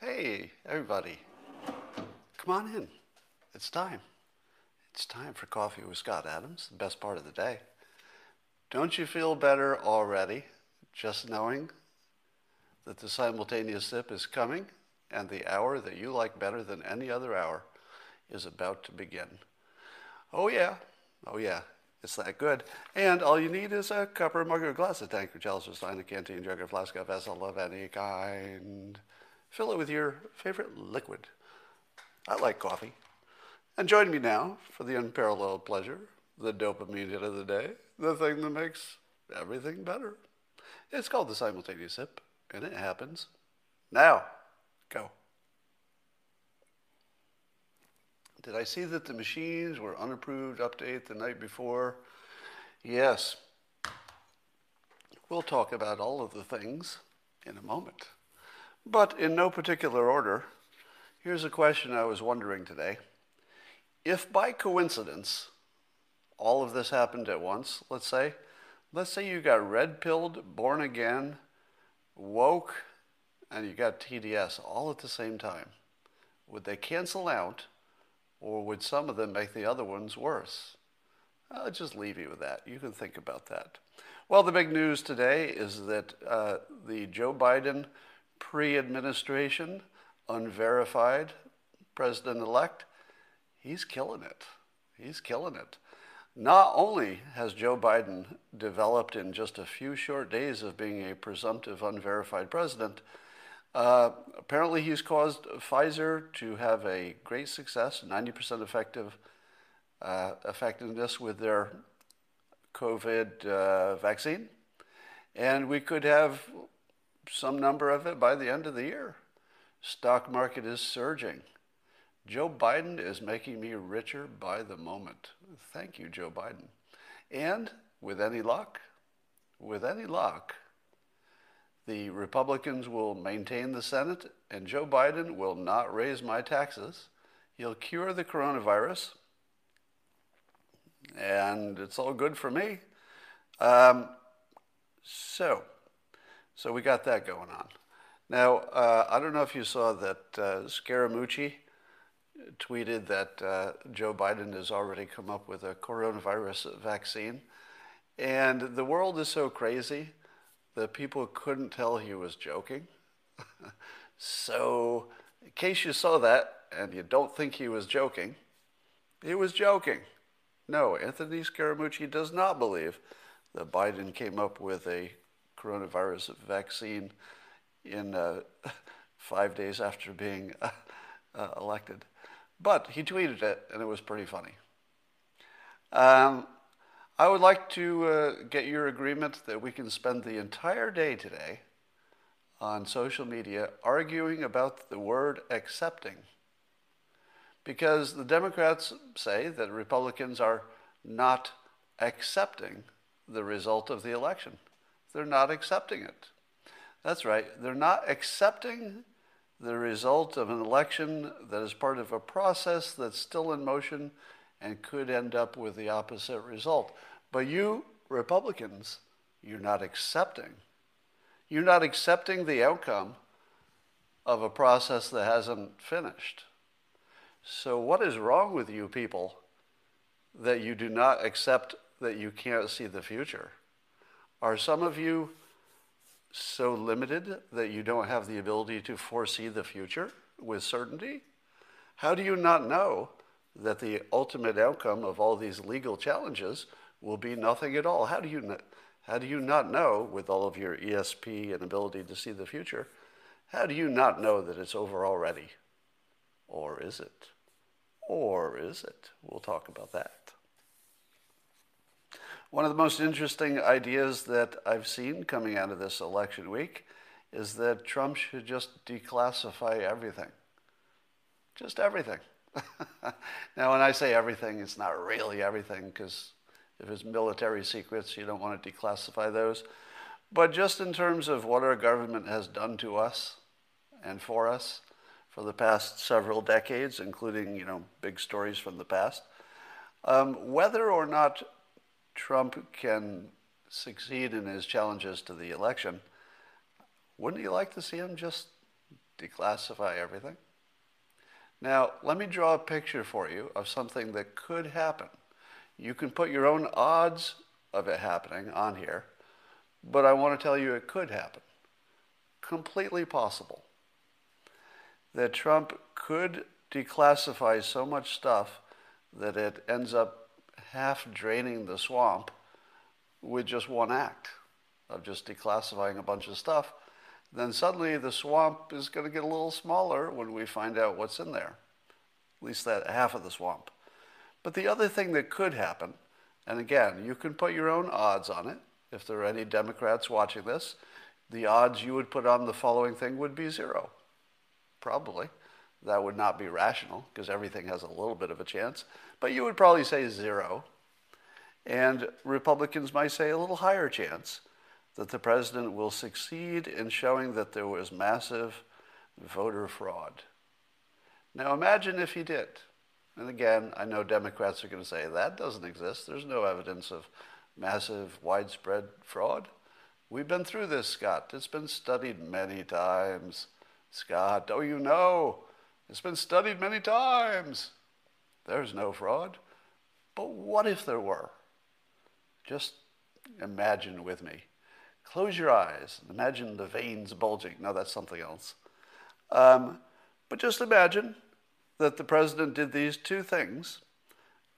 Hey, everybody. Come on in. It's time. It's time for Coffee with Scott Adams, the best part of the day. Don't you feel better already just knowing that the simultaneous sip is coming and the hour that you like better than any other hour is about to begin? Oh, yeah. Oh, yeah. It's that good. And all you need is a cup or mug or glass, a tank or chalice or stein, a canteen, jug or flask, a vessel of any kind. Fill it with your favorite liquid. I like coffee. And join me now for the unparalleled pleasure, the dopamine hit of the day, the thing that makes everything better. It's called the simultaneous sip, and it happens now. Go. Did I see that the machines were unapproved update the night before? Yes. We'll talk about all of the things in a moment. But in no particular order, here's a question I was wondering today. If by coincidence all of this happened at once, let's say, let's say you got red pilled, born again, woke, and you got TDS all at the same time, would they cancel out? Or would some of them make the other ones worse? I'll just leave you with that. You can think about that. Well, the big news today is that uh, the Joe Biden pre administration, unverified president elect, he's killing it. He's killing it. Not only has Joe Biden developed in just a few short days of being a presumptive unverified president, uh, apparently, he's caused Pfizer to have a great success, 90% effective uh, effectiveness with their COVID uh, vaccine. And we could have some number of it by the end of the year. Stock market is surging. Joe Biden is making me richer by the moment. Thank you, Joe Biden. And with any luck, with any luck, the Republicans will maintain the Senate, and Joe Biden will not raise my taxes. He'll cure the coronavirus, and it's all good for me. Um, so, so we got that going on. Now, uh, I don't know if you saw that uh, Scaramucci tweeted that uh, Joe Biden has already come up with a coronavirus vaccine. And the world is so crazy the people couldn't tell he was joking. so, in case you saw that and you don't think he was joking, he was joking. No, Anthony Scaramucci does not believe that Biden came up with a coronavirus vaccine in uh, five days after being uh, uh, elected. But he tweeted it, and it was pretty funny. Um, I would like to uh, get your agreement that we can spend the entire day today on social media arguing about the word accepting. Because the Democrats say that Republicans are not accepting the result of the election. They're not accepting it. That's right, they're not accepting the result of an election that is part of a process that's still in motion and could end up with the opposite result. But you, Republicans, you're not accepting. You're not accepting the outcome of a process that hasn't finished. So, what is wrong with you people that you do not accept that you can't see the future? Are some of you so limited that you don't have the ability to foresee the future with certainty? How do you not know that the ultimate outcome of all these legal challenges will be nothing at all. How do you how do you not know with all of your ESP and ability to see the future? How do you not know that it's over already? Or is it? Or is it? We'll talk about that. One of the most interesting ideas that I've seen coming out of this election week is that Trump should just declassify everything. Just everything. now, when I say everything, it's not really everything because if it's military secrets, you don't want to declassify those. But just in terms of what our government has done to us and for us for the past several decades, including you know big stories from the past, Um, whether or not Trump can succeed in his challenges to the election, wouldn't you like to see him just declassify everything? Now, let me draw a picture for you of something that could happen. You can put your own odds of it happening on here, but I want to tell you it could happen. Completely possible. That Trump could declassify so much stuff that it ends up half draining the swamp with just one act of just declassifying a bunch of stuff, then suddenly the swamp is going to get a little smaller when we find out what's in there, at least that half of the swamp. But the other thing that could happen, and again, you can put your own odds on it. If there are any Democrats watching this, the odds you would put on the following thing would be zero. Probably. That would not be rational because everything has a little bit of a chance. But you would probably say zero. And Republicans might say a little higher chance that the president will succeed in showing that there was massive voter fraud. Now imagine if he did. And again, I know Democrats are going to say that doesn't exist. There's no evidence of massive, widespread fraud. We've been through this, Scott. It's been studied many times. Scott, don't you know? It's been studied many times. There's no fraud. But what if there were? Just imagine with me. Close your eyes imagine the veins bulging. No, that's something else. Um, but just imagine that the president did these two things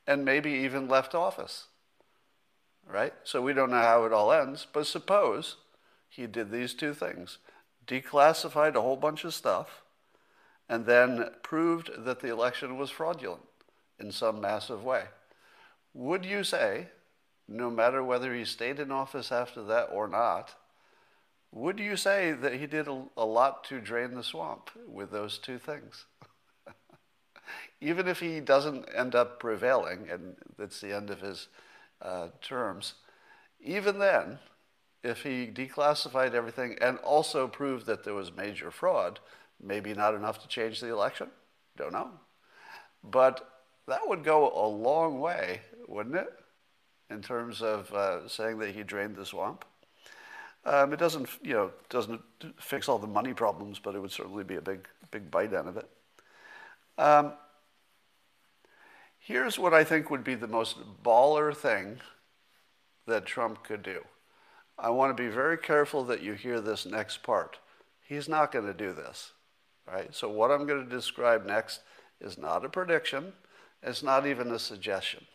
and maybe even left office. Right? So we don't know how it all ends, but suppose he did these two things declassified a whole bunch of stuff and then proved that the election was fraudulent in some massive way. Would you say no matter whether he stayed in office after that or not, would you say that he did a, a lot to drain the swamp with those two things? Even if he doesn't end up prevailing, and that's the end of his uh, terms, even then, if he declassified everything and also proved that there was major fraud, maybe not enough to change the election, don't know. But that would go a long way, wouldn't it? In terms of uh, saying that he drained the swamp. Um, it doesn't, you know, doesn't fix all the money problems, but it would certainly be a big, big bite out of it. Um, here's what I think would be the most baller thing that Trump could do. I want to be very careful that you hear this next part. He's not going to do this, right? So what I'm going to describe next is not a prediction. It's not even a suggestion.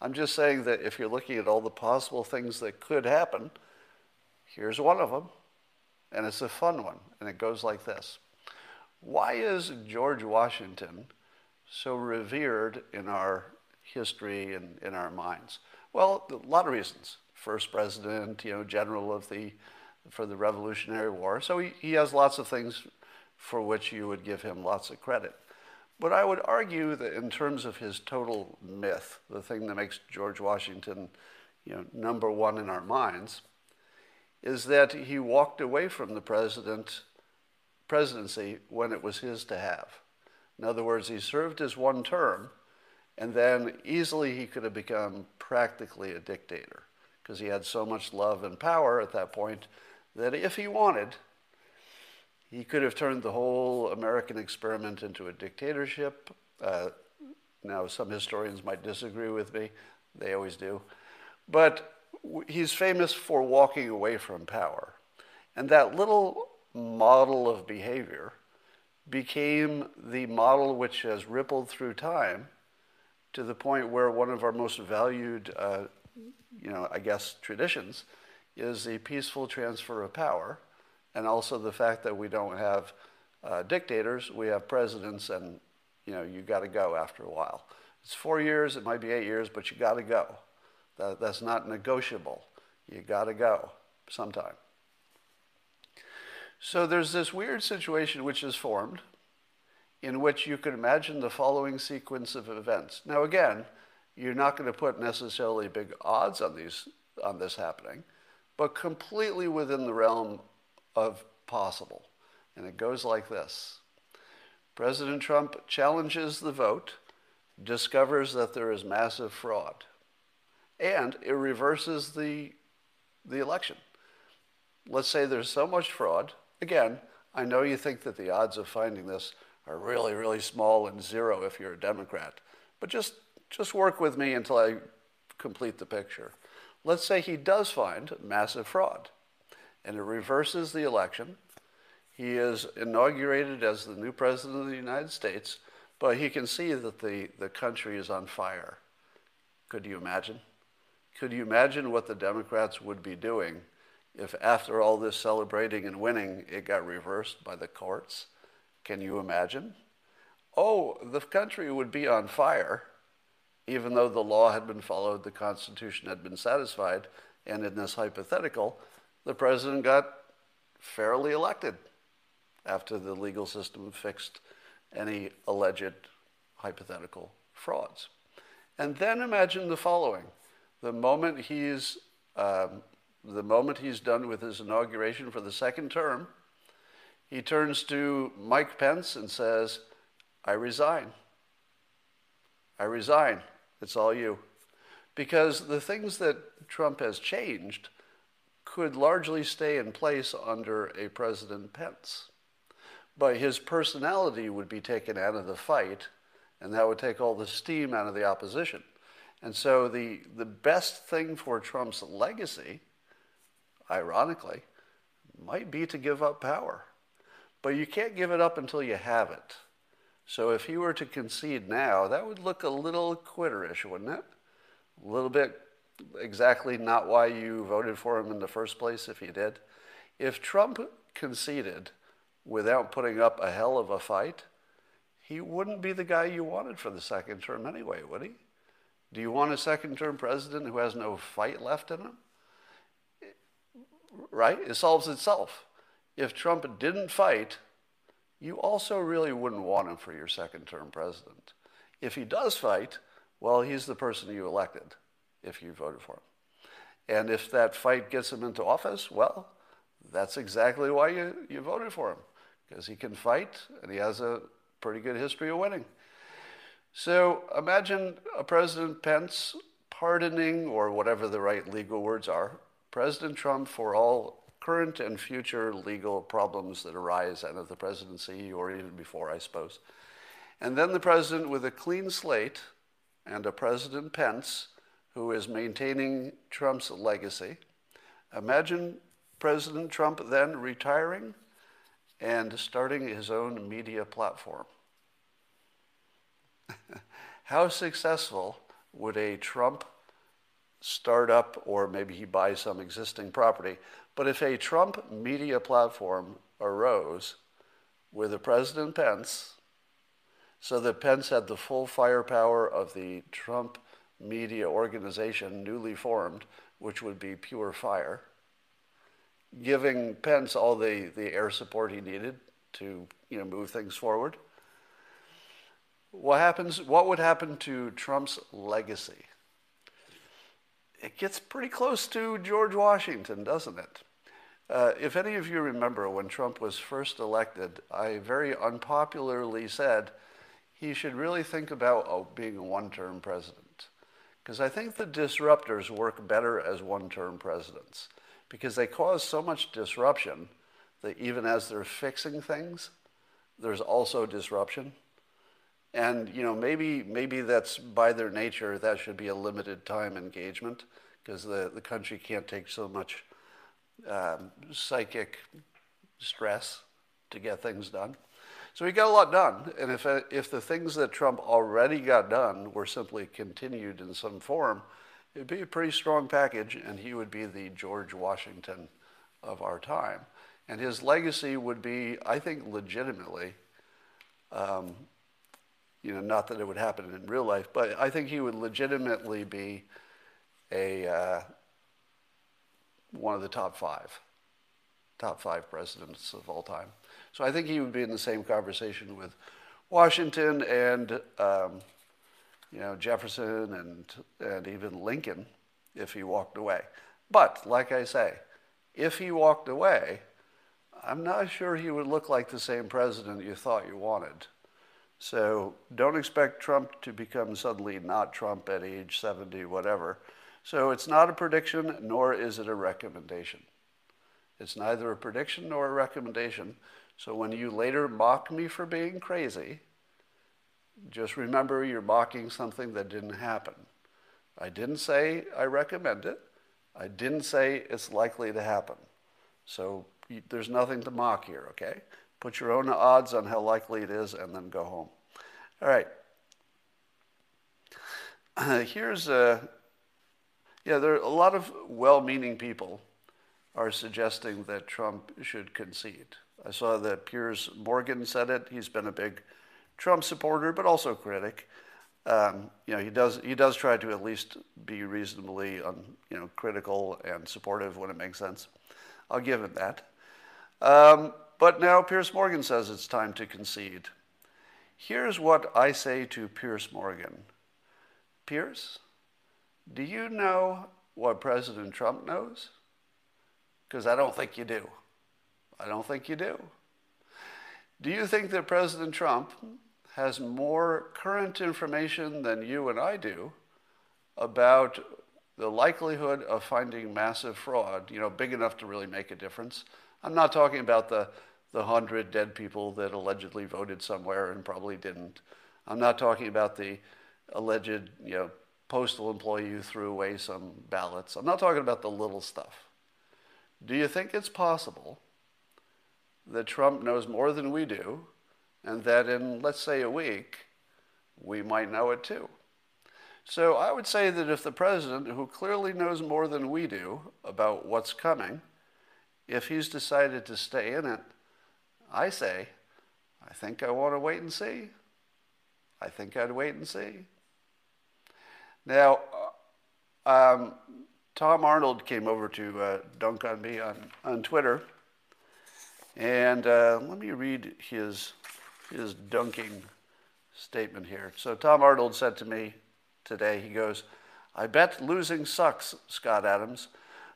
I'm just saying that if you're looking at all the possible things that could happen, here's one of them, and it's a fun one, and it goes like this Why is George Washington so revered in our history and in our minds? Well, a lot of reasons. First president, you know, general of the for the Revolutionary War. So he, he has lots of things for which you would give him lots of credit. But I would argue that in terms of his total myth, the thing that makes George Washington you know, number one in our minds, is that he walked away from the president, presidency when it was his to have. In other words, he served his one term, and then easily he could have become practically a dictator because he had so much love and power at that point that if he wanted, he could have turned the whole American experiment into a dictatorship. Uh, now, some historians might disagree with me, they always do. But he's famous for walking away from power. And that little model of behavior became the model which has rippled through time to the point where one of our most valued, uh, you know, I guess, traditions is the peaceful transfer of power and also the fact that we don't have uh, dictators, we have presidents, and you know you got to go after a while. It's four years, it might be eight years, but you got to go. That, that's not negotiable. You got to go sometime. So there's this weird situation which is formed in which you could imagine the following sequence of events. Now again, you're not going to put necessarily big odds on these on this happening, but completely within the realm of possible. And it goes like this President Trump challenges the vote discovers that there is massive fraud, and it reverses the, the election. Let's say there's so much fraud. Again, I know you think that the odds of finding this are really, really small and zero if you're a Democrat, but just, just work with me until I complete the picture. Let's say he does find massive fraud, and it reverses the election. He is inaugurated as the new president of the United States, but he can see that the, the country is on fire. Could you imagine? Could you imagine what the Democrats would be doing if, after all this celebrating and winning, it got reversed by the courts? Can you imagine? Oh, the country would be on fire, even though the law had been followed, the Constitution had been satisfied, and in this hypothetical, the president got fairly elected after the legal system fixed any alleged hypothetical frauds. And then imagine the following the moment he's, um, the moment he's done with his inauguration for the second term, he turns to Mike Pence and says, I resign. I resign. It's all you. Because the things that Trump has changed could largely stay in place under a President Pence. But his personality would be taken out of the fight, and that would take all the steam out of the opposition. And so the, the best thing for Trump's legacy, ironically, might be to give up power. But you can't give it up until you have it. So if he were to concede now, that would look a little quitterish, wouldn't it? A little bit exactly not why you voted for him in the first place if you did. If Trump conceded without putting up a hell of a fight, he wouldn't be the guy you wanted for the second term anyway, would he? Do you want a second term president who has no fight left in him? Right? It solves itself. If Trump didn't fight, you also really wouldn't want him for your second term president. If he does fight, well, he's the person you elected if you voted for him. And if that fight gets him into office, well, that's exactly why you, you voted for him, because he can fight and he has a pretty good history of winning. So imagine a President Pence pardoning, or whatever the right legal words are, President Trump for all current and future legal problems that arise out of the presidency, or even before, I suppose. And then the president with a clean slate and a President Pence who is maintaining Trump's legacy. Imagine President Trump then retiring and starting his own media platform. How successful would a Trump startup, or maybe he buys some existing property, but if a Trump media platform arose with a President Pence, so that Pence had the full firepower of the Trump media organization newly formed, which would be Pure Fire, giving Pence all the, the air support he needed to you know, move things forward. What happens? What would happen to Trump's legacy? It gets pretty close to George Washington, doesn't it? Uh, if any of you remember when Trump was first elected, I very unpopularly said he should really think about oh, being a one term president. Because I think the disruptors work better as one term presidents because they cause so much disruption that even as they're fixing things, there's also disruption. And you know, maybe maybe that's by their nature that should be a limited time engagement because the, the country can't take so much um, psychic stress to get things done. So he got a lot done. And if, if the things that Trump already got done were simply continued in some form, it'd be a pretty strong package, and he would be the George Washington of our time. And his legacy would be, I think, legitimately um, you know, not that it would happen in real life, but I think he would legitimately be a uh, one of the top five, top five presidents of all time. So I think he would be in the same conversation with Washington and um, you know Jefferson and and even Lincoln if he walked away. But like I say, if he walked away, I'm not sure he would look like the same president you thought you wanted So don't expect Trump to become suddenly not Trump at age 70, whatever. So it's not a prediction, nor is it a recommendation. It's neither a prediction nor a recommendation. So when you later mock me for being crazy, just remember you're mocking something that didn't happen. I didn't say I recommend it. I didn't say it's likely to happen. So you, there's nothing to mock here, okay? Put your own odds on how likely it is and then go home. All right. Uh, here's a, yeah, there are a lot of well meaning people are suggesting that Trump should concede. I saw that Piers Morgan said it. He's been a big Trump supporter, but also critic. Um, you know, he does he does try to at least be reasonably, um, you know, critical and supportive when it makes sense. I'll give him that. Um, but now Piers Morgan says it's time to concede. Here's what I say to Piers Morgan Piers, do you know what President Trump knows? Because I don't think you do. I don't think you do. Do you think that President Trump has more current information than you and I do about the likelihood of finding massive fraud, you know, big enough to really make a difference? I'm not talking about the, the hundred dead people that allegedly voted somewhere and probably didn't. I'm not talking about the alleged, you know, postal employee who threw away some ballots. I'm not talking about the little stuff. Do you think it's possible that Trump knows more than we do, and that in, let's say, a week, we might know it too? So I would say that if the president, who clearly knows more than we do about what's coming, if he's decided to stay in it, I say, I think I want to wait and see. I think I'd wait and see. Now, uh, um, Tom Arnold came over to uh, dunk on me on, on Twitter, and uh, let me read his, his dunking statement here. So, Tom Arnold said to me today, he goes, I bet losing sucks, Scott Adams.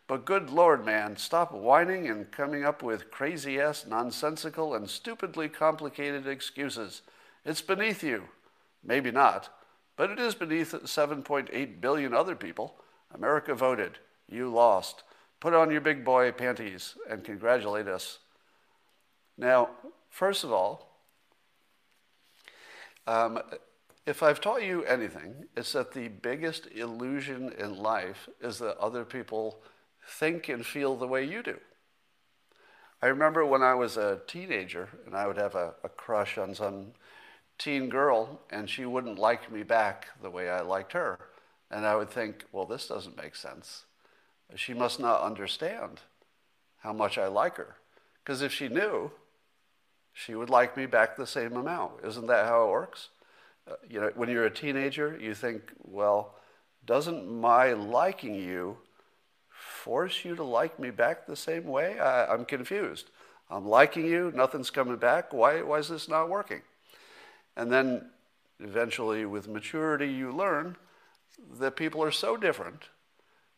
But good Lord, man, stop whining and coming up with crazy ass, nonsensical, and stupidly complicated excuses. It's beneath you. Maybe not, but it is beneath 7.8 billion other people. America voted. You lost. Put on your big boy panties and congratulate us. Now, first of all, um, if I've taught you anything, it's that the biggest illusion in life is that other people think and feel the way you do. I remember when I was a teenager and I would have a, a crush on some teen girl and she wouldn't like me back the way I liked her. And I would think, well, this doesn't make sense. She must not understand how much I like her. Because if she knew, she would like me back the same amount. Isn't that how it works? Uh, you know, when you're a teenager, you think, well, doesn't my liking you force you to like me back the same way? I, am confused. I'm liking you, nothing's coming back. Why, why is this not working? And then eventually, with maturity, you learn that people are so different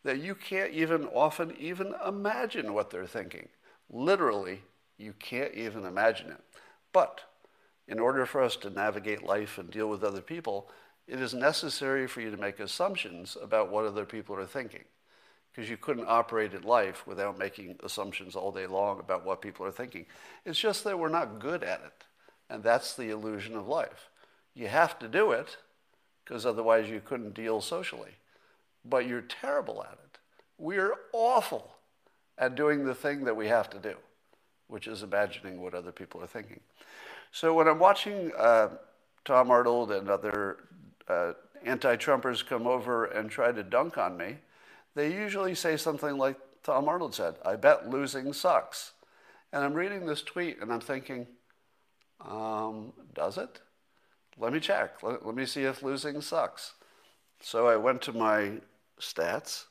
that you can't even often even imagine what they're thinking. Literally, you can't even imagine it. But in order for us to navigate life and deal with other people, it is necessary for you to make assumptions about what other people are thinking because you couldn't operate in life without making assumptions all day long about what people are thinking. It's just that we're not good at it. And that's the illusion of life. You have to do it because otherwise you couldn't deal socially. But you're terrible at it. We're awful at doing the thing that we have to do, which is imagining what other people are thinking. So when I'm watching uh, Tom Arnold and other uh, anti Trumpers come over and try to dunk on me, they usually say something like Tom Arnold said, I bet losing sucks. And I'm reading this tweet and I'm thinking, um, does it? Let me check. Let, let me see if losing sucks. So I went to my stats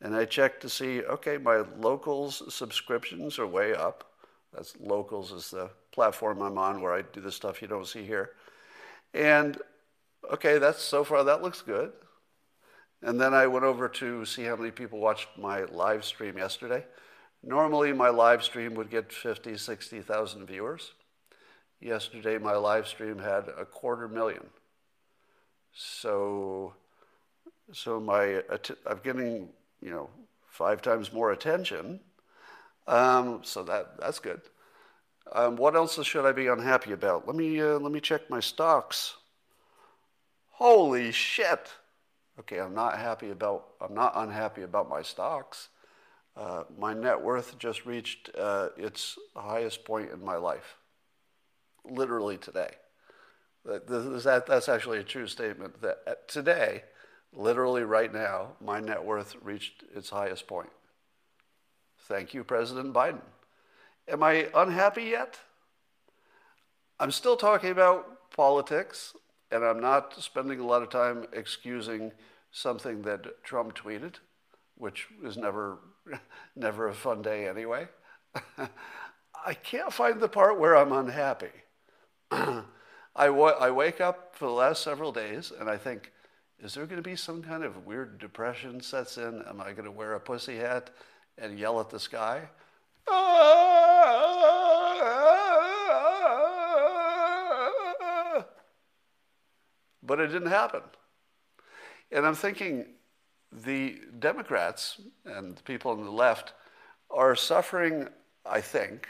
and I checked to see, okay, my locals subscriptions are way up. That's locals is the platform I'm on where I do the stuff you don't see here. And okay, that's so far that looks good. And then I went over to see how many people watched my live stream yesterday. Normally, my live stream would get 50, 60,000 viewers. Yesterday, my live stream had a quarter million. So, so my I'm getting you know five times more attention. Um, so that that's good. Um, what else should I be unhappy about? Let me uh, let me check my stocks. Holy shit! Okay, I'm not happy about. I'm not unhappy about my stocks. Uh, my net worth just reached uh, its highest point in my life, literally today. That, that's actually a true statement. That uh, today, literally right now, my net worth reached its highest point. Thank you, President Biden. Am I unhappy yet? I'm still talking about politics, and I'm not spending a lot of time excusing something that Trump tweeted, which is never never a fun day anyway. I can't find the part where I'm unhappy. I, I wake up for the last several days and I think, is there going to be some kind of weird depression sets in? Am I going to wear a pussy hat and yell at the sky? But it didn't happen. And I'm thinking, the Democrats and the people on the left are suffering, I think,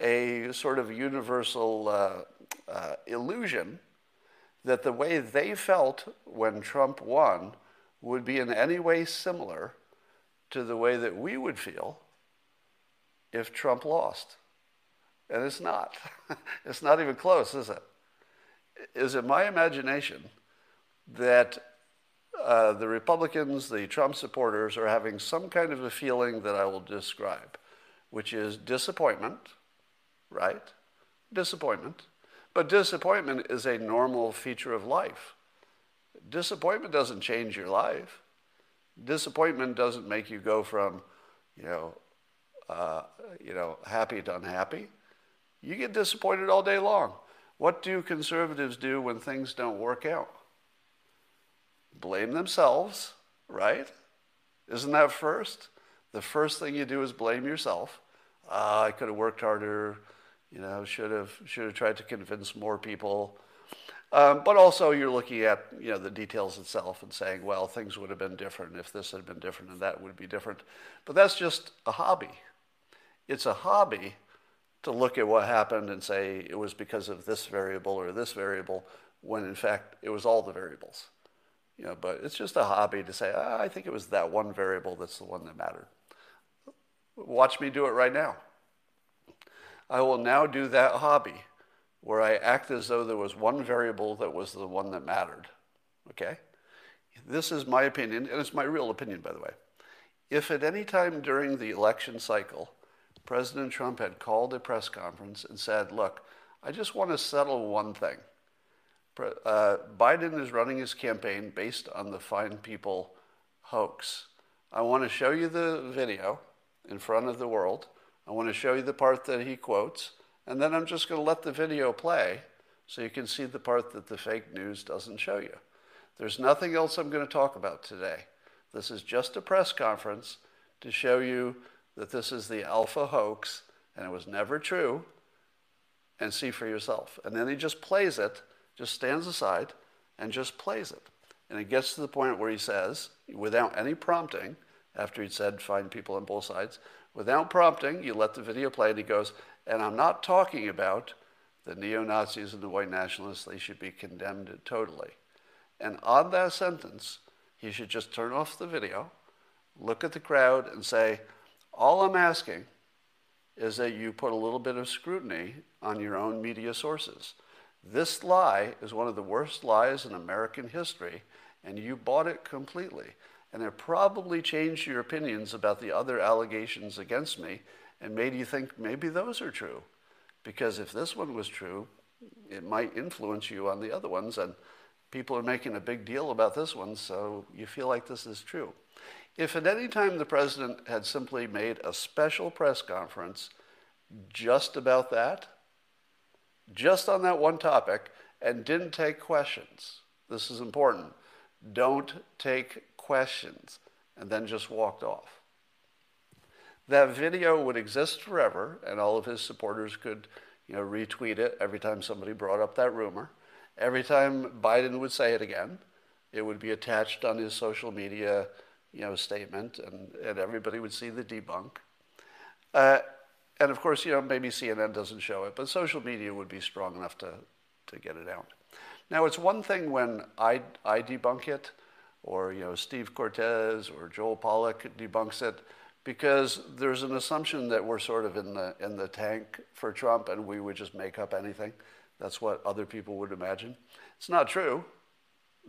a sort of universal uh, uh, illusion that the way they felt when Trump won would be in any way similar to the way that we would feel if Trump lost. And it's not. it's not even close, is it? Is it my imagination that uh, the Republicans, the Trump supporters, are having some kind of a feeling that I will describe, which is disappointment, right? Disappointment. But disappointment is a normal feature of life. Disappointment doesn't change your life. Disappointment doesn't make you go from, you know, uh, you know, happy to unhappy. You get disappointed all day long. What do conservatives do when things don't work out? blame themselves, right? Isn't that first? The first thing you do is blame yourself. Uh, I could have worked harder, you know, should have should have tried to convince more people. Um, but also, you're looking at you know the details itself and saying, well, things would have been different if this had been different and that would be different. But that's just a hobby. It's a hobby to look at what happened and say it was because of this variable or this variable, when in fact it was all the variables. You know, but it's just a hobby to say, ah, I think it was that one variable that's the one that mattered. Watch me do it right now. I will now do that hobby where I act as though there was one variable that was the one that mattered. Okay? This is my opinion, and it's my real opinion, by the way. If at any time during the election cycle, President Trump had called a press conference and said, Look, I just want to settle one thing. Uh, Biden is running his campaign based on the Fine People hoax. I want to show you the video in front of the world. I want to show you the part that he quotes, and then I'm just going to let the video play so you can see the part that the fake news doesn't show you. There's nothing else I'm going to talk about today. This is just a press conference to show you that this is the alpha hoax and it was never true, and see for yourself. And then he just plays it just stands aside and just plays it. And it gets to the point where he says, without any prompting, after he'd said find people on both sides, without prompting, you let the video play, and he goes, and I'm not talking about the neo Nazis and the white nationalists, they should be condemned totally. And on that sentence, he should just turn off the video, look at the crowd, and say, All I'm asking is that you put a little bit of scrutiny on your own media sources. This lie is one of the worst lies in American history, and you bought it completely. And it probably changed your opinions about the other allegations against me and made you think maybe those are true. Because if this one was true, it might influence you on the other ones, and people are making a big deal about this one, so you feel like this is true. If at any time the president had simply made a special press conference just about that, just on that one topic and didn't take questions. This is important. Don't take questions and then just walked off. That video would exist forever and all of his supporters could you know, retweet it every time somebody brought up that rumor. Every time Biden would say it again, it would be attached on his social media, you know, statement, and, and everybody would see the debunk. Uh, and of course, you know, maybe CNN doesn't show it, but social media would be strong enough to, to get it out. Now, it's one thing when I, I debunk it, or you know, Steve Cortes or Joel Pollak debunks it, because there's an assumption that we're sort of in the in the tank for Trump, and we would just make up anything. That's what other people would imagine. It's not true.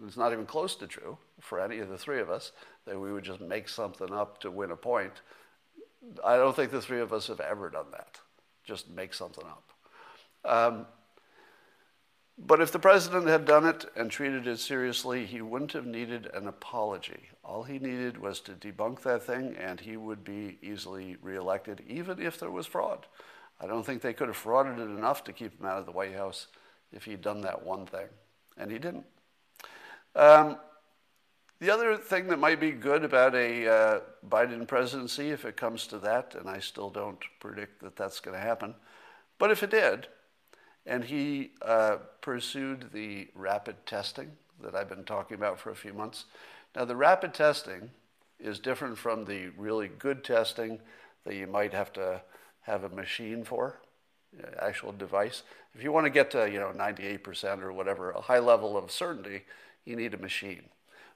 It's not even close to true for any of the three of us that we would just make something up to win a point. I don't think the three of us have ever done that. Just make something up. Um, but if the president had done it and treated it seriously, he wouldn't have needed an apology. All he needed was to debunk that thing, and he would be easily reelected, even if there was fraud. I don't think they could have frauded it enough to keep him out of the White House if he'd done that one thing, and he didn't. Um, the other thing that might be good about a uh, Biden presidency, if it comes to that, and I still don't predict that that's going to happen, but if it did, and he uh, pursued the rapid testing that I've been talking about for a few months. Now, the rapid testing is different from the really good testing that you might have to have a machine for, uh, actual device. If you want to get to you know 98% or whatever, a high level of certainty, you need a machine.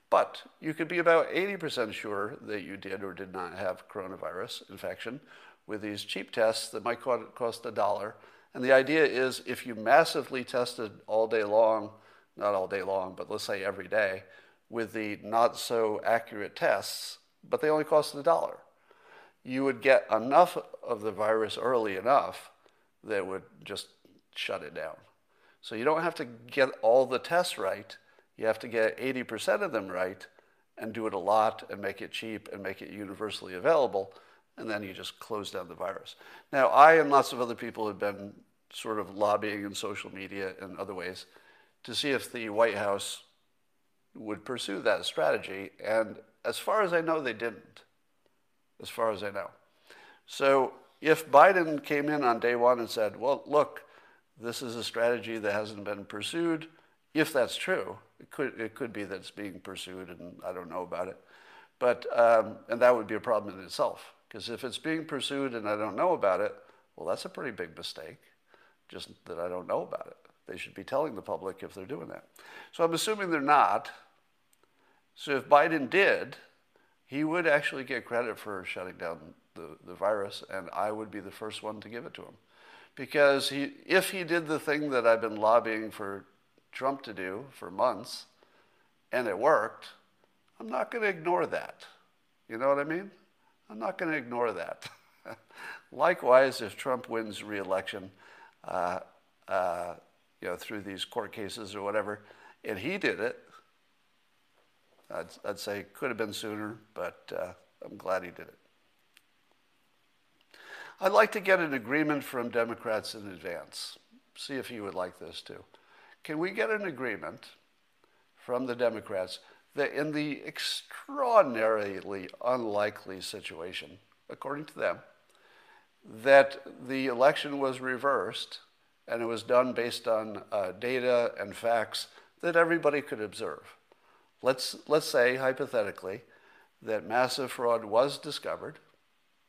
But you could be about 80% sure that you did or did not have coronavirus infection with these cheap tests that might cost a dollar and the idea is if you massively tested all day long, not all day long, but let's say every day, with the not so accurate tests, but they only cost a dollar, you would get enough of the virus early enough that would just shut it down. So you don't have to get all the tests right. You have to get 80% of them right and do it a lot and make it cheap and make it universally available and then you just close down the virus. Now, I and lots of other people have been sort of lobbying in social media and other ways to see if the White House would pursue that strategy. And as far as I know, they didn't, as far as I know. So if Biden came in on day one and said, well, look, this is a strategy that hasn't been pursued, if that's true, it could, it could be that it's being pursued and I don't know about it. But, um, and that would be a problem in itself. Because if it's being pursued and I don't know about it, well, that's a pretty big mistake, just that I don't know about it. They should be telling the public if they're doing that. So I'm assuming they're not. So if Biden did, he would actually get credit for shutting down the, the virus, and I would be the first one to give it to him. Because he, if he did the thing that I've been lobbying for Trump to do for months, and it worked, I'm not going to ignore that. You know what I mean? I'm not going to ignore that. Likewise, if Trump wins re-election, uh, uh, you know, through these court cases or whatever, and he did it, I'd, I'd say could have been sooner, but uh, I'm glad he did it. I'd like to get an agreement from Democrats in advance. See if you would like this too. Can we get an agreement from the Democrats that in the extraordinarily unlikely situation, according to them, that the election was reversed and it was done based on uh, data and facts that everybody could observe. Let's, let's say, hypothetically, that massive fraud was discovered.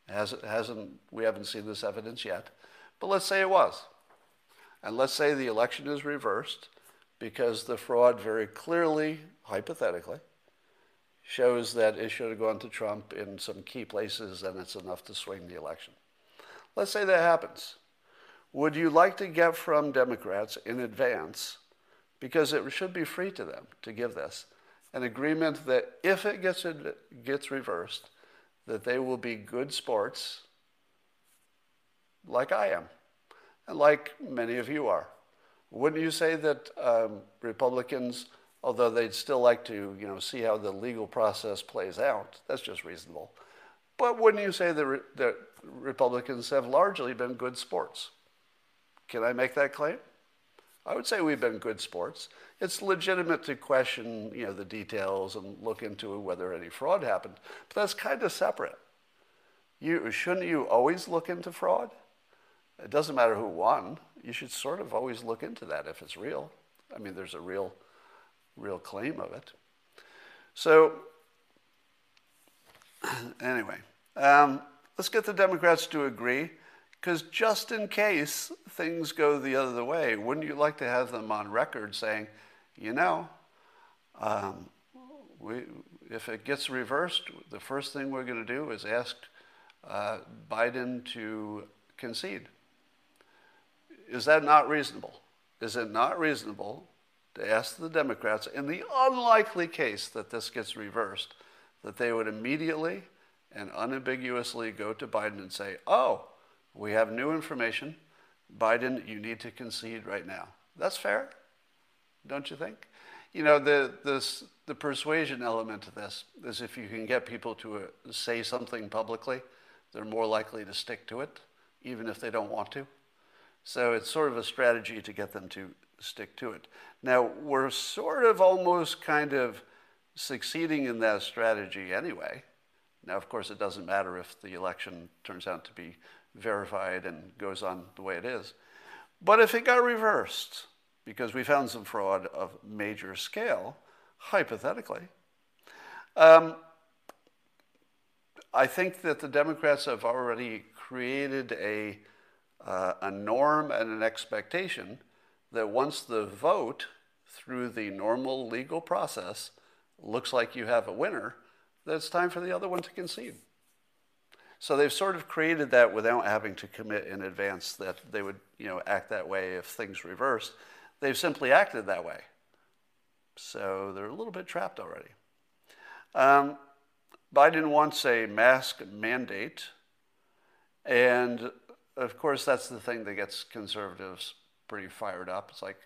Has, hasn't, we haven't seen this evidence yet, but let's say it was. And let's say the election is reversed because the fraud very clearly hypothetically, shows that it should have gone to Trump in some key places and it's enough to swing the election. Let's say that happens. Would you like to get from Democrats in advance, because it should be free to them to give this, an agreement that if it gets, it gets reversed, that they will be good sports like I am and like many of you are? Wouldn't you say that um, Republicans although they'd still like to, you know, see how the legal process plays out. That's just reasonable. But wouldn't you say that, re- that Republicans have largely been good sports? Can I make that claim? I would say we've been good sports. It's legitimate to question, you know, the details and look into whether any fraud happened, but that's kind of separate. You, shouldn't you always look into fraud? It doesn't matter who won. You should sort of always look into that if it's real. I mean, there's a real, real claim of it. So, anyway, um, let's get the Democrats to agree, because just in case things go the other way, wouldn't you like to have them on record saying, you know, um, we, if it gets reversed, the first thing we're going to do is ask uh, Biden to concede. Is that not reasonable? Is it not reasonable to ask the Democrats, in the unlikely case that this gets reversed, that they would immediately and unambiguously go to Biden and say, oh, we have new information. Biden, you need to concede right now. That's fair, don't you think? You know, the, this, the persuasion element of this is if you can get people to uh, say something publicly, they're more likely to stick to it, even if they don't want to. So it's sort of a strategy to get them to stick to it. Now, we're sort of almost kind of succeeding in that strategy anyway. Now, of course, it doesn't matter if the election turns out to be verified and goes on the way it is. But if it got reversed, because we found some fraud of major scale, hypothetically, um, I think that the Democrats have already created a, uh, a norm and an expectation that once the vote through the normal legal process looks like you have a winner, that it's time for the other one to concede. So they've sort of created that without having to commit in advance that they would, you know, act that way if things reversed. They've simply acted that way. So they're a little bit trapped already. Um, Biden wants a mask mandate. And of course, that's the thing that gets conservatives pretty fired up. It's like,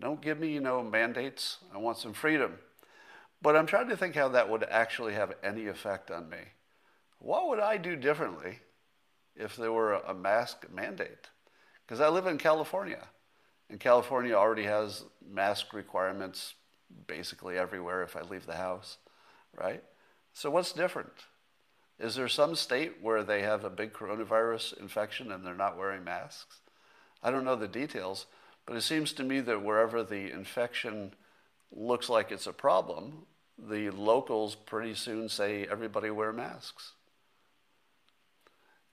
don't give me, you know, mandates. I want some freedom. But I'm trying to think how that would actually have any effect on me. What would I do differently if there were a mask mandate? Because I live in California, and California already has mask requirements basically everywhere if I leave the house, right? So what's different? Is there some state where they have a big coronavirus infection and they're not wearing masks? I don't know the details, but it seems to me that wherever the infection looks like it's a problem, the locals pretty soon say everybody wear masks.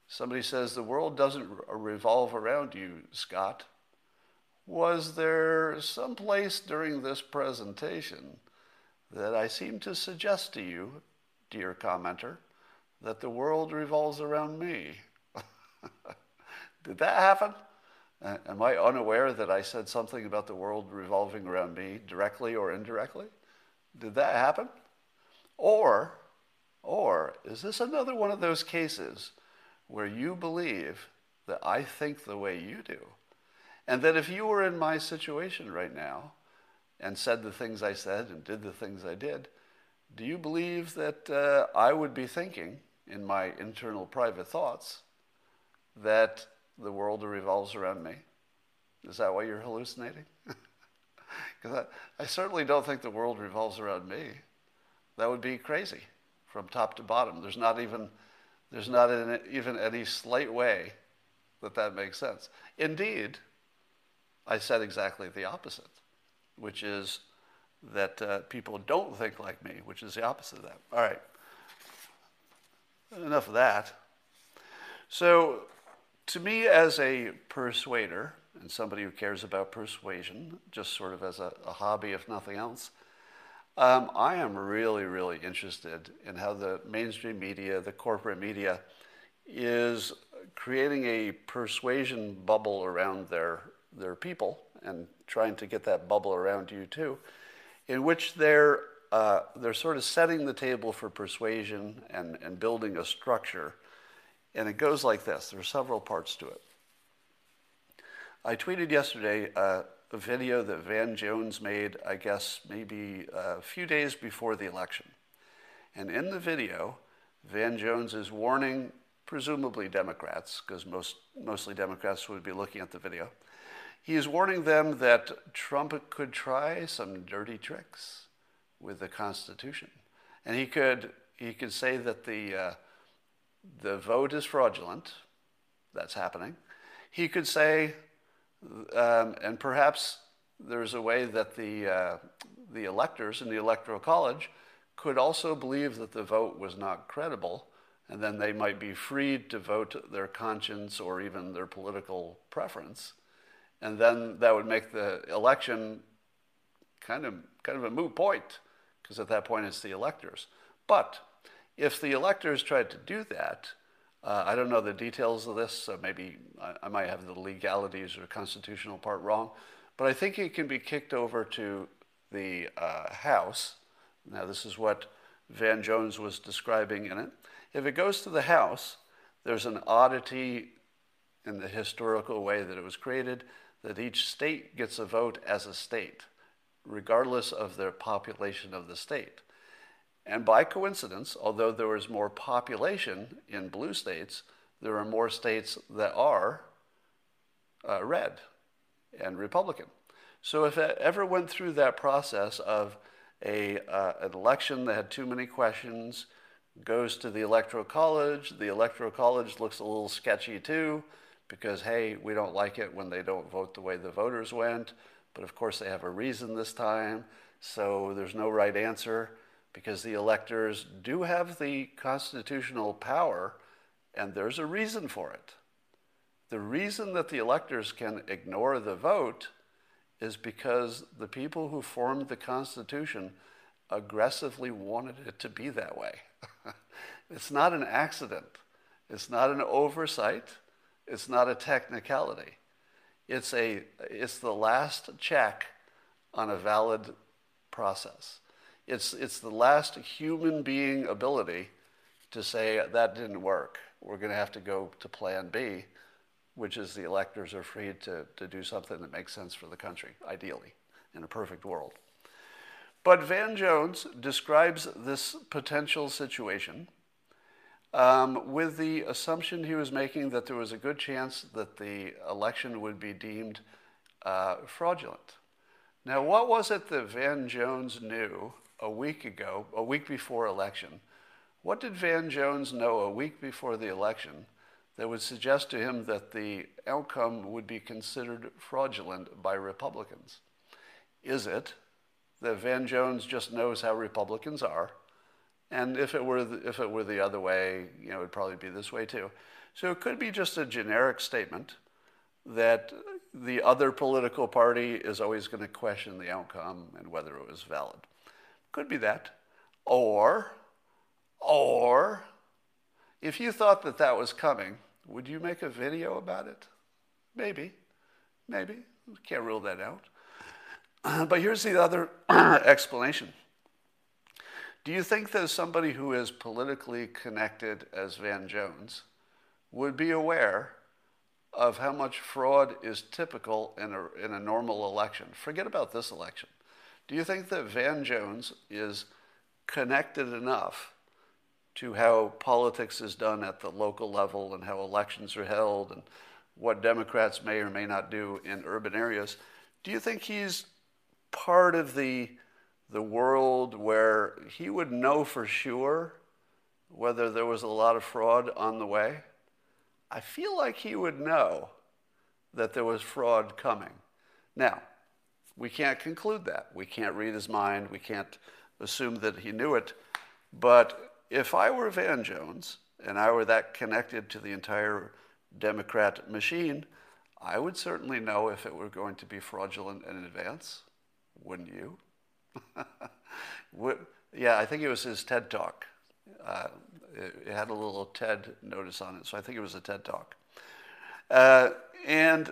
Somebody says the world doesn't uh, revolve around you, Scott. Was there some place during this presentation that I seem to suggest to you dear commenter, that the world revolves around me. Did that happen? Uh, am I unaware that I said something about the world revolving around me directly or indirectly? Did that happen? Or, or is this another one of those cases where you believe that I think the way you do? And that if you were in my situation right now and said the things I said and did the things I did, do you believe that uh, I would be thinking in my internal private thoughts that the world revolves around me? Is that why you're hallucinating? Because I, I certainly don't think the world revolves around me. That would be crazy from top to bottom. There's not even, there's not an, even any slight way that that makes sense. Indeed, I said exactly the opposite, which is that uh, people don't think like me, which is the opposite of that. All right. Enough of that. So, to me, as a persuader and somebody who cares about persuasion, just sort of as a, a hobby, if nothing else, um, I am really, really interested in how the mainstream media, the corporate media, is creating a persuasion bubble around their, their people and trying to get that bubble around you too in which they're, uh, they're sort of setting the table for persuasion and, and building a structure. And it goes like this there are several parts to it. I tweeted yesterday uh, a video that Van Jones made, I guess, maybe a few days before the election. And in the video, Van Jones is warning, presumably Democrats, because most, mostly Democrats would be looking at the video, he is warning them that Trump could try some dirty tricks with the Constitution. And he could, he could say that the, uh, the vote is fraudulent. That's happening. He could say, um, and perhaps there's a way that the, uh, the electors in the Electoral College could also believe that the vote was not credible, and then they might be freed to vote their conscience or even their political preference. And then that would make the election kind of, kind of a moot point, because at that point it's the electors. But if the electors tried to do that, uh, I don't know the details of this, so maybe I, I, might have the legalities or constitutional part wrong, but I think it can be kicked over to the uh, House. Now, this is what Van Jones was describing in it. If it goes to the House, there's an oddity in the historical way that it was created that each state gets a vote as a state, regardless of the population of the state. And by coincidence, although there is more population in blue states, there are more states that are uh, red and Republican. So if it ever went through that process of a, uh, an election that had too many questions, goes to the Electoral College, the Electoral College looks a little sketchy too, because hey, we don't like it when they don't vote the way the voters went, but of course they have a reason this time, so there's no right answer because the electors do have the constitutional power and there's a reason for it. The reason that the electors can ignore the vote is because the people who formed the Constitution aggressively wanted it to be that way. it's not an accident, it's not an oversight, it's not a technicality. It's, a, it's the last check on a valid process. It's, it's the last human being ability to say that didn't work. We're going to have to go to plan B, which is the electors are free to, to do something that makes sense for the country, ideally, in a perfect world. But Van Jones describes this potential situation um, with the assumption he was making that there was a good chance that the election would be deemed uh, fraudulent. Now, what was it that Van Jones knew a week ago, a week before election, what did Van Jones know a week before the election that would suggest to him that the outcome would be considered fraudulent by Republicans? Is it that Van Jones just knows how Republicans are? And if it were the, if it were the other way, you know, it'd probably be this way too. So it could be just a generic statement that the other political party is always going to question the outcome and whether it was valid. Could be that. Or, or, if you thought that that was coming, would you make a video about it? Maybe, maybe. Can't rule that out. But here's the other explanation. Do you think that somebody who is politically connected as Van Jones would be aware of how much fraud is typical in a, in a normal election? Forget about this election. Do you think that Van Jones is connected enough to how politics is done at the local level and how elections are held and what Democrats may or may not do in urban areas? Do you think he's part of the, the world where he would know for sure whether there was a lot of fraud on the way? I feel like he would know that there was fraud coming. Now, we can't conclude that. We can't read his mind. We can't assume that he knew it. But if I were Van Jones and I were that connected to the entire Democrat machine, I would certainly know if it were going to be fraudulent in advance. Wouldn't you? yeah, I think it was his TED talk. Uh, it, it, had a little TED notice on it, so I think it was a TED talk. Uh, and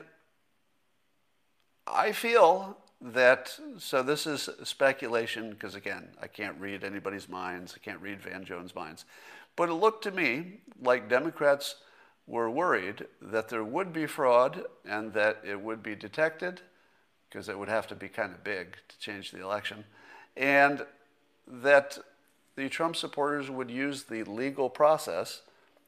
I feel that so this is speculation because again i can't read anybody's minds i can't read van jones minds but it looked to me like democrats were worried that there would be fraud and that it would be detected because it would have to be kind of big to change the election and that the trump supporters would use the legal process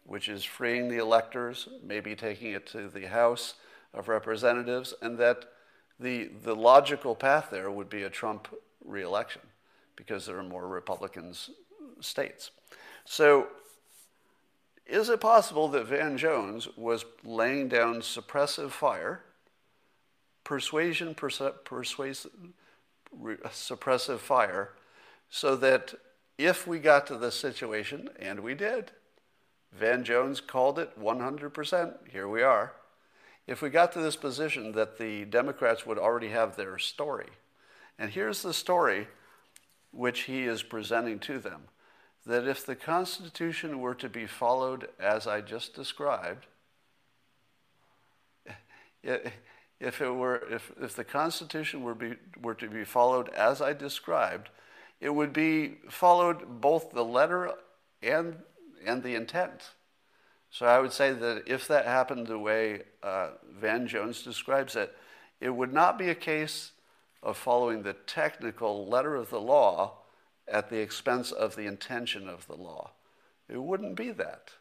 which is freeing the electors maybe taking it to the house of representatives and that the, the logical path there would be a Trump reelection because there are more Republicans states. So Is it possible that Van Jones was laying down suppressive fire, persuasion, persu- persuasive, re- suppressive fire, so that if we got to this situation, and we did, Van Jones called it 100%, here we are. If we got to this position that the Democrats would already have their story, and here's the story which he is presenting to them that if the Constitution were to be followed as I just described, if, it were, if, if the Constitution were, be, were to be followed as I described, it would be followed both the letter and, and the intent. So I would say that if that happened the way uh, Van Jones describes it, it would not be a case of following the technical letter of the law at the expense of the intention of the law. It wouldn't be that.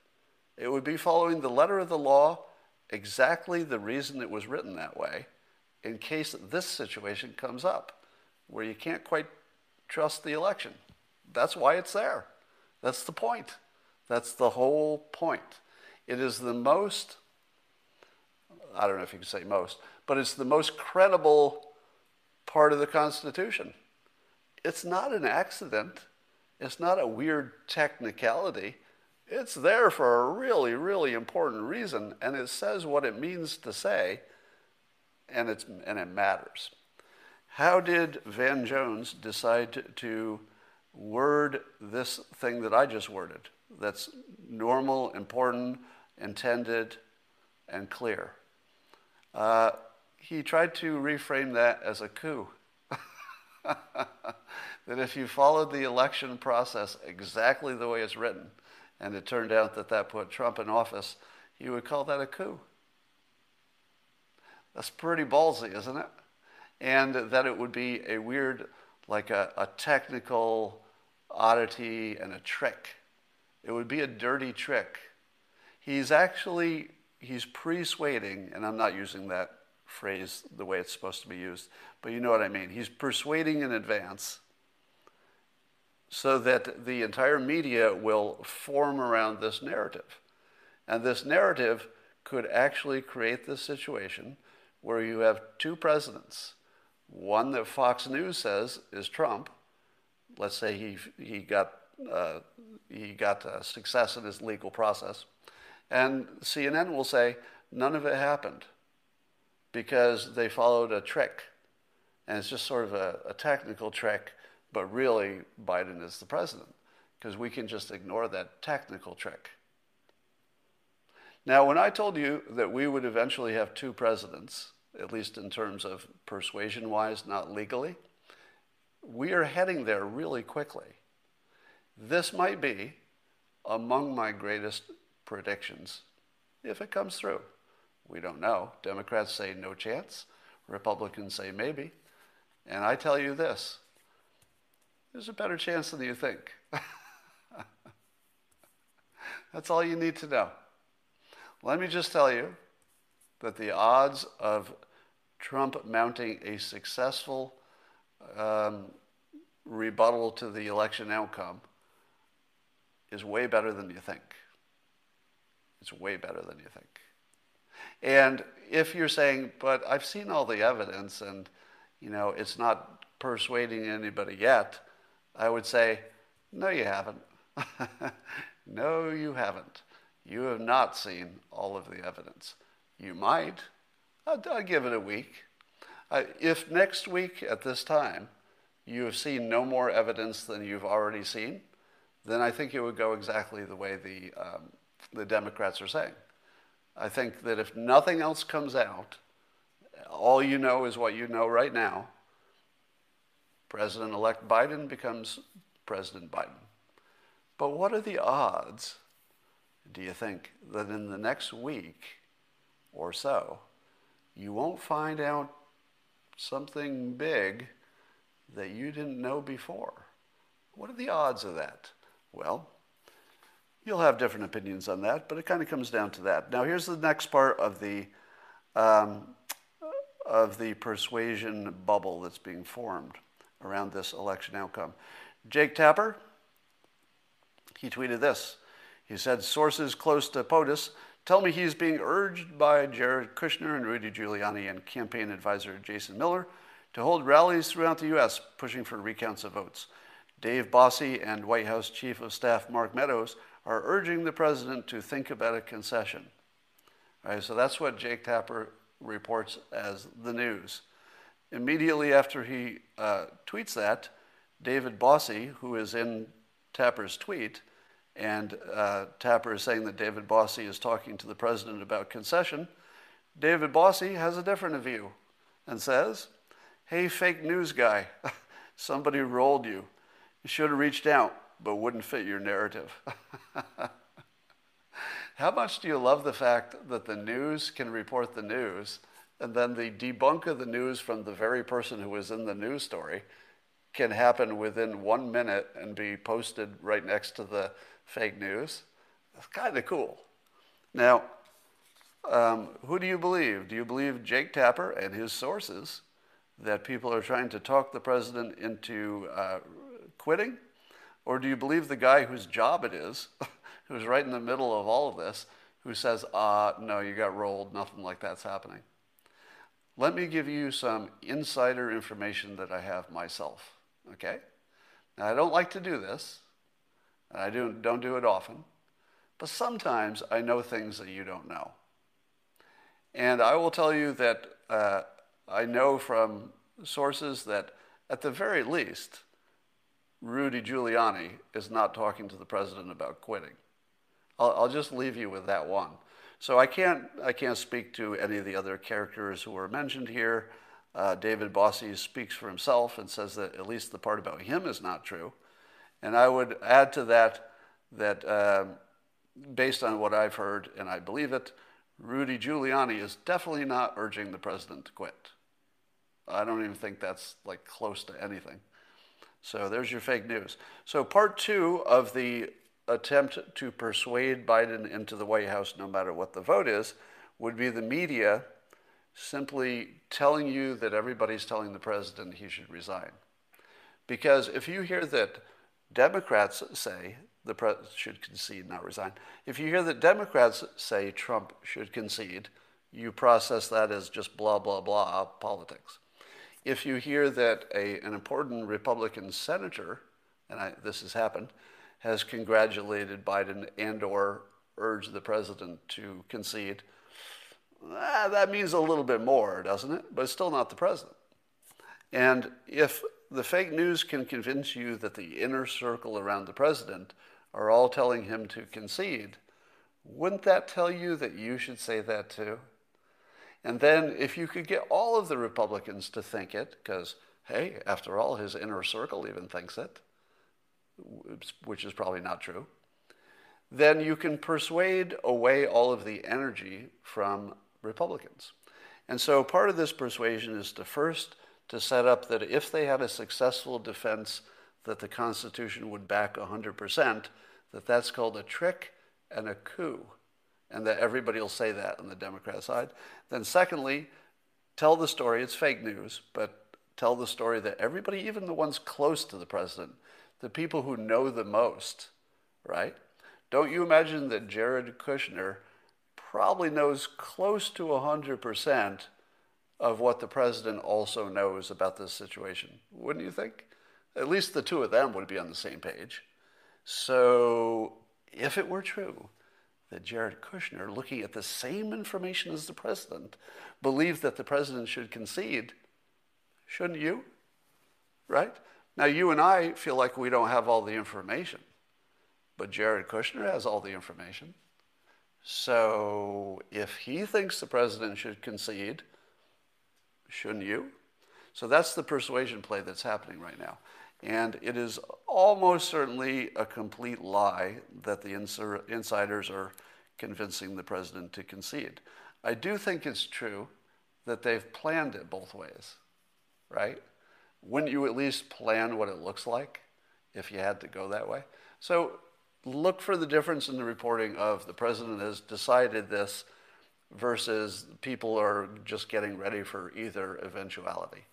It would be following the letter of the law exactly the reason it was written that way in case this situation comes up where you can't quite trust the election. That's why it's there. That's the point. That's the whole point. It is the most, I don't know if you can say most, but it's the most credible part of the Constitution. It's not an accident. It's not a weird technicality. It's there for a really, really important reason, and it says what it means to say, and, it's, and it matters. How did Van Jones decide to, to word this thing that I just worded? That's normal, important, intended, and clear. Uh, he tried to reframe that as a coup. that if you followed the election process exactly the way it's written, and it turned out that that put Trump in office, you would call that a coup. That's pretty ballsy, isn't it? And that it would be a weird, like a, a technical oddity and a trick. It would be a dirty trick. He's actually, he's persuading, and I'm not using that phrase the way it's supposed to be used, but you know what I mean. He's persuading in advance so that the entire media will form around this narrative. And this narrative could actually create this situation where you have two presidents. One that Fox News says is Trump. Let's say he, he got, uh, he got uh, success in his legal process. And CNN will say none of it happened because they followed a trick. And it's just sort of a, a technical trick but really, Biden is the president because we can just ignore that technical trick. Now, when I told you that we would eventually have two presidents, at least in terms of persuasion wise, not legally, we are heading there really quickly. This might be among my greatest predictions if it comes through. We don't know. Democrats say no chance, Republicans say maybe. And I tell you this there's a better chance than you think. That's all you need to know. Let me just tell you that the odds of Trump mounting a successful um, rebuttal to the election outcome is way better than you think. It's way better than you think. And if you're saying, but I've seen all the evidence and, you know, it's not persuading anybody yet, I would say, no, you haven't. no, you haven't. You have not seen all of the evidence. You might. I'll, I'll give it a week. Uh, if next week at this time you have seen no more evidence than you've already seen, then I think it would go exactly the way the, um, the Democrats are saying. I think that if nothing else comes out, all you know is what you know right now, President elect Biden becomes President Biden. But what are the odds, do you think, that in the next week or so, you won't find out something big that you didn't know before? What are the odds of that? Well, you'll have different opinions on that, but it kind of comes down to that. Now, here's the next part of the um, of the persuasion bubble that's being formed around this election outcome. Jake Tapper, he tweeted this. He said sources close to POTUS tell me he's being urged by Jared Kushner and Rudy Giuliani and campaign advisor Jason Miller to hold rallies throughout the U.S. pushing for recounts of votes. Dave Bossie and White House Chief of Staff Mark Meadows are urging the president to think about a concession. Right, so that's what Jake Tapper reports as the news. Immediately after he uh, tweets that, David Bossie, who is in Tapper's tweet, and uh, Tapper is saying that David Bossie is talking to the president about concession, David Bossie has a different view and says, Hey, fake news guy, somebody rolled you. You should have reached out, but wouldn't fit your narrative. How much do you love the fact that the news can report the news, and then the debunk of the news from the very person who was in the news story can happen within one minute and be posted right next to the fake news? It's kind of cool. Now, um, who do you believe? Do you believe Jake Tapper and his sources that people are trying to talk the president into uh, quitting? Or do you believe the guy whose job it is who's right in the middle of all of this, who says, uh, no, you got rolled, nothing like that's happening. Let me give you some insider information that I have myself, okay? Now, I don't like to do this, and I do, don't do it often, but sometimes I know things that you don't know. And I will tell you that uh, I know from sources that, at the very least, Rudy Giuliani is not talking to the president about quitting. I'll, I'll just leave you with that one. So I can't, I can't speak to any of the other characters who were mentioned here. Uh, David Bossie speaks for himself and says that at least the part about him is not true. And I would add to that that uh, based on what I've heard, and I believe it, Rudy Giuliani is definitely not urging the president to quit. I don't even think that's like close to anything. So there's your fake news. So part two of the attempt to persuade Biden into the White House, no matter what the vote is, would be the media simply telling you that everybody's telling the president he should resign. Because if you hear that Democrats say the president should concede, not resign, if you hear that Democrats say Trump should concede, you process that as just blah, blah, blah politics. If you hear that a, an important Republican senator, and I, this has happened, has congratulated Biden and or urged the president to concede. Ah, that means a little bit more, doesn't it? But it's still not the president. And if the fake news can convince you that the inner circle around the president are all telling him to concede, wouldn't that tell you that you should say that too? And then if you could get all of the Republicans to think it, because, hey, after all, his inner circle even thinks it, which is probably not true, then you can persuade away all of the energy from Republicans. And so part of this persuasion is to first to set up that if they had a successful defense that the Constitution would back 100%, that that's called a trick and a coup, and that everybody will say that on the Democrat side. Then secondly, tell the story, it's fake news, but tell the story that everybody, even the ones close to the president, the people who know the most, right? Don't you imagine that Jared Kushner probably knows close to 100% of what the president also knows about this situation? Wouldn't you think? At least the two of them would be on the same page. So, if it were true that Jared Kushner, looking at the same information as the president, believed that the president should concede, shouldn't you? Right? Now, you and I feel like we don't have all the information, but Jared Kushner has all the information. So if he thinks the president should concede, shouldn't you? So that's the persuasion play that's happening right now. And it is almost certainly a complete lie that the insiders are convincing the president to concede. I do think it's true that they've planned it both ways, right? Wouldn't you at least plan what it looks like if you had to go that way? So look for the difference in the reporting of the president has decided this versus people are just getting ready for either eventuality.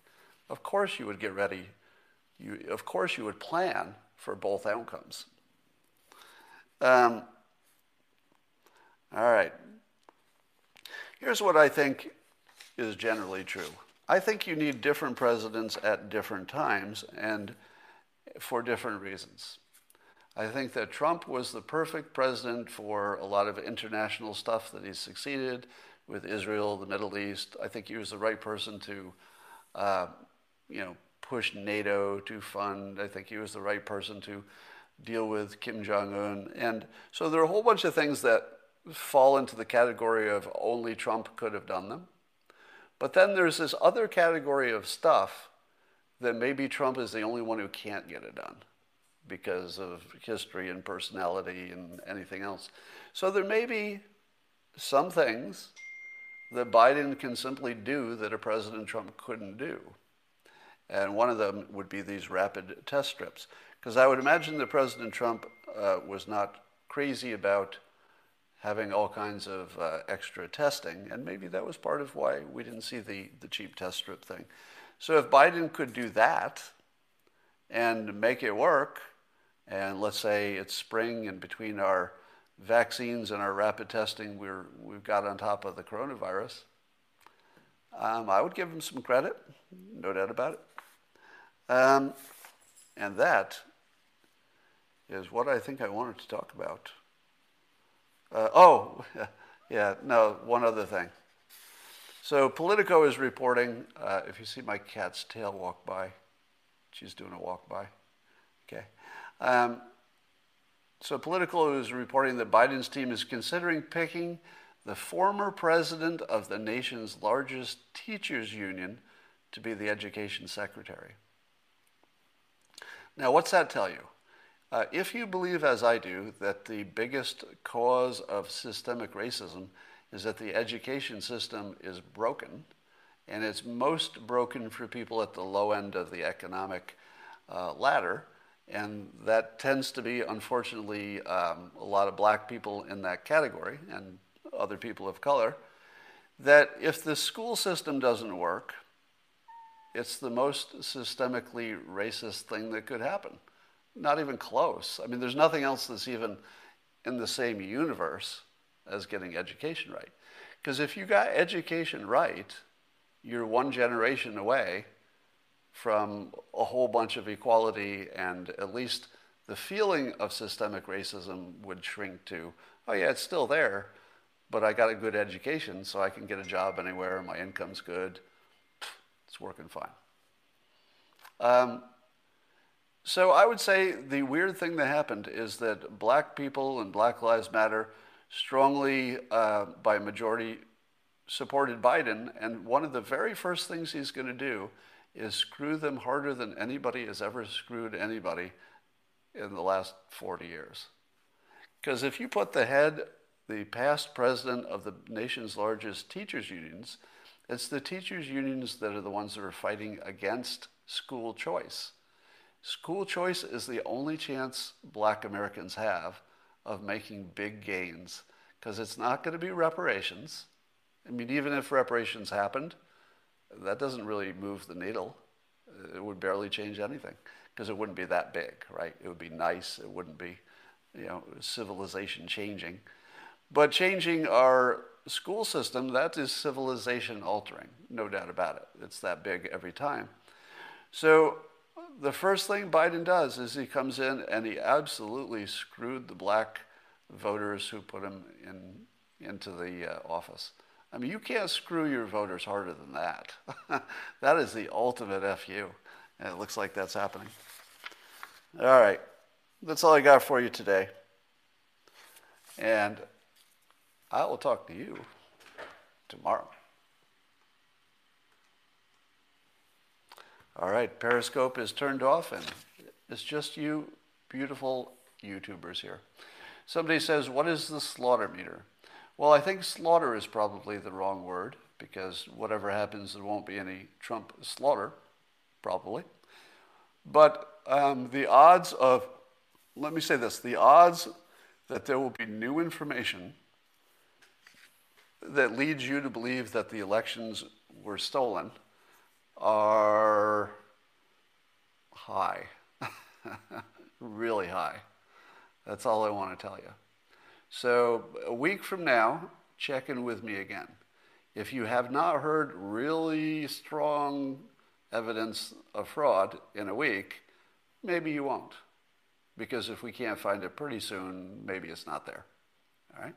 Of course you would get ready. You, of course you would plan for both outcomes. Um, All right. Here's what I think is generally true. I think you need different presidents at different times and for different reasons. I think that Trump was the perfect president for a lot of international stuff that he succeeded with Israel, the Middle East. I think he was the right person to, uh, you know, push NATO to fund. I think he was the right person to deal with Kim Jong Un. And so there are a whole bunch of things that fall into the category of only Trump could have done them. But then there's this other category of stuff that maybe Trump is the only one who can't get it done because of history and personality and anything else. So there may be some things that Biden can simply do that a President Trump couldn't do. And one of them would be these rapid test strips. Because I would imagine that President Trump uh, was not crazy about having all kinds of uh, extra testing, and maybe that was part of why we didn't see the, the cheap test strip thing. So if Biden could do that and make it work, and let's say it's spring and between our vaccines and our rapid testing, we're, we've got on top of the coronavirus, um, I would give him some credit, no doubt about it. Um, and that is what I think I wanted to talk about. Uh, oh, yeah, no, one other thing. So Politico is reporting, uh, if you see my cat's tail walk by, she's doing a walk by. Okay. Um, so Politico is reporting that Biden's team is considering picking the former president of the nation's largest teachers union to be the education secretary. Now, what's that tell you? Uh, if you believe, as I do, that the biggest cause of systemic racism is that the education system is broken, and it's most broken for people at the low end of the economic uh, ladder, and that tends to be, unfortunately, um, a lot of black people in that category and other people of color, that if the school system doesn't work, it's the most systemically racist thing that could happen. Not even close. I mean, there's nothing else that's even in the same universe as getting education right. Because if you got education right, you're one generation away from a whole bunch of equality, and at least the feeling of systemic racism would shrink to, oh, yeah, it's still there, but I got a good education, so I can get a job anywhere, my income's good, it's working fine. Um, so I would say the weird thing that happened is that black people and Black Lives Matter strongly, uh, by majority, supported Biden. And one of the very first things he's going to do is screw them harder than anybody has ever screwed anybody in the last 40 years. Because if you put the head, the past president of the nation's largest teachers' unions, it's the teachers' unions that are the ones that are fighting against school choice. School choice is the only chance black Americans have of making big gains because it's not going to be reparations. I mean, even if reparations happened, that doesn't really move the needle. It would barely change anything because it wouldn't be that big, right? It would be nice. It wouldn't be, you know, civilization changing. But changing our school system, that is civilization altering, no doubt about it. It's that big every time. So the first thing Biden does is he comes in and he absolutely screwed the black voters who put him in, into the uh, office. I mean, you can't screw your voters harder than that. that is the ultimate FU. And it looks like that's happening. All right. That's all I got for you today. And I will talk to you tomorrow. All right, Periscope is turned off and it's just you beautiful YouTubers here. Somebody says, What is the slaughter meter? Well, I think slaughter is probably the wrong word because whatever happens, there won't be any Trump slaughter, probably. But um, the odds of, let me say this the odds that there will be new information that leads you to believe that the elections were stolen are high, really high. That's all I want to tell you. So a week from now, check in with me again. If you have not heard really strong evidence of fraud in a week, maybe you won't. Because if we can't find it pretty soon, maybe it's not there. All right?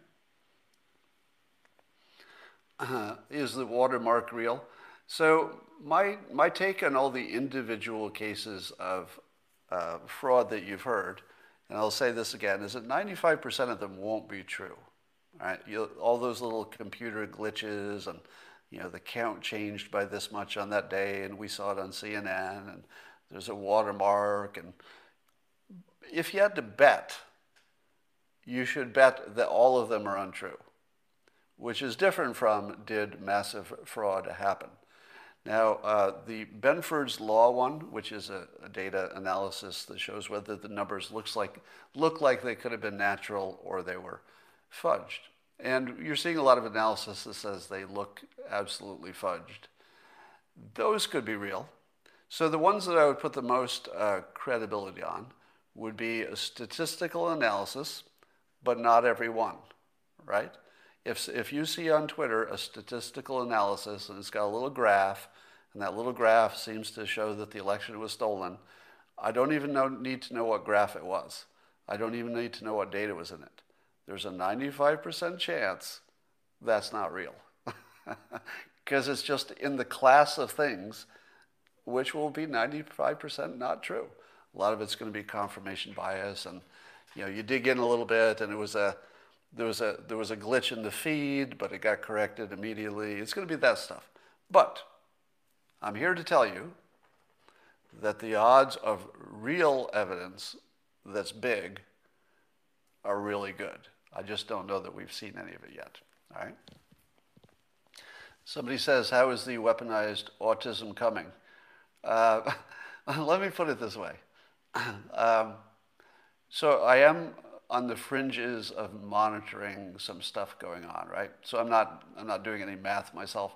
Uh, is the watermark real? So my my take on all the individual cases of uh, fraud that you've heard, and I'll say this again, is that 95% of them won't be true. Right? all those little computer glitches and you know the count changed by this much on that day, and we saw it on CNN, and there's a watermark, and if you had to bet, you should bet that all of them are untrue, which is different from did massive fraud happen. Now, uh, the Benford's Law one, which is a, a, data analysis that shows whether the numbers looks like, look like they could have been natural or they were fudged. And you're seeing a lot of analysis that says they look absolutely fudged. Those could be real. So the ones that I would put the most uh, credibility on would be a statistical analysis, but not every one, right? If, if you see on Twitter a statistical analysis and it's got a little graph, and that little graph seems to show that the election was stolen, I don't even know, need to know what graph it was. I don't even need to know what data was in it there's a 95% chance that's not real. Because it's just in the class of things which will be 95% not true. A lot of it's going to be confirmation bias and you know you dig in a little bit and it was a there was a there was a glitch in the feed but it got corrected immediately. It's going to be that stuff. But I'm here to tell you that the odds of real evidence that's big are really good. I just don't know that we've seen any of it yet. All right. Somebody says, "How is the weaponized autism coming?" Uh, let me put it this way. Um, so I am on the fringes of monitoring some stuff going on, right? So I'm not I'm not doing any math myself,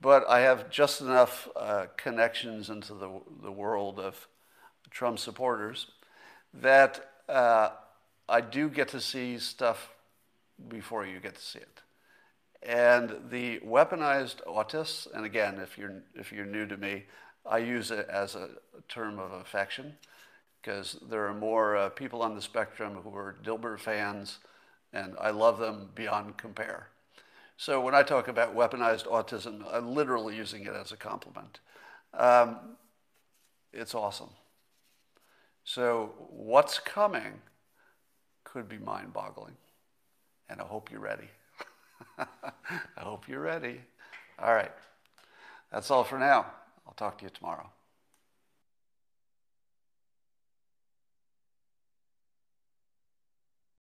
but I have just enough uh, connections into the the world of Trump supporters that uh, I do get to see stuff before you get to see it. And the weaponized autists, and again, if you're, if you're new to me, I use it as a term of affection because there are more uh, people on the spectrum who are Dilbert fans, and I love them beyond compare. So when I talk about weaponized autism, I'm literally using it as a compliment. Um, it's awesome. So what's coming could be mind boggling. And I hope you're ready. I hope you're ready. All right. That's all for now. I'll talk to you tomorrow.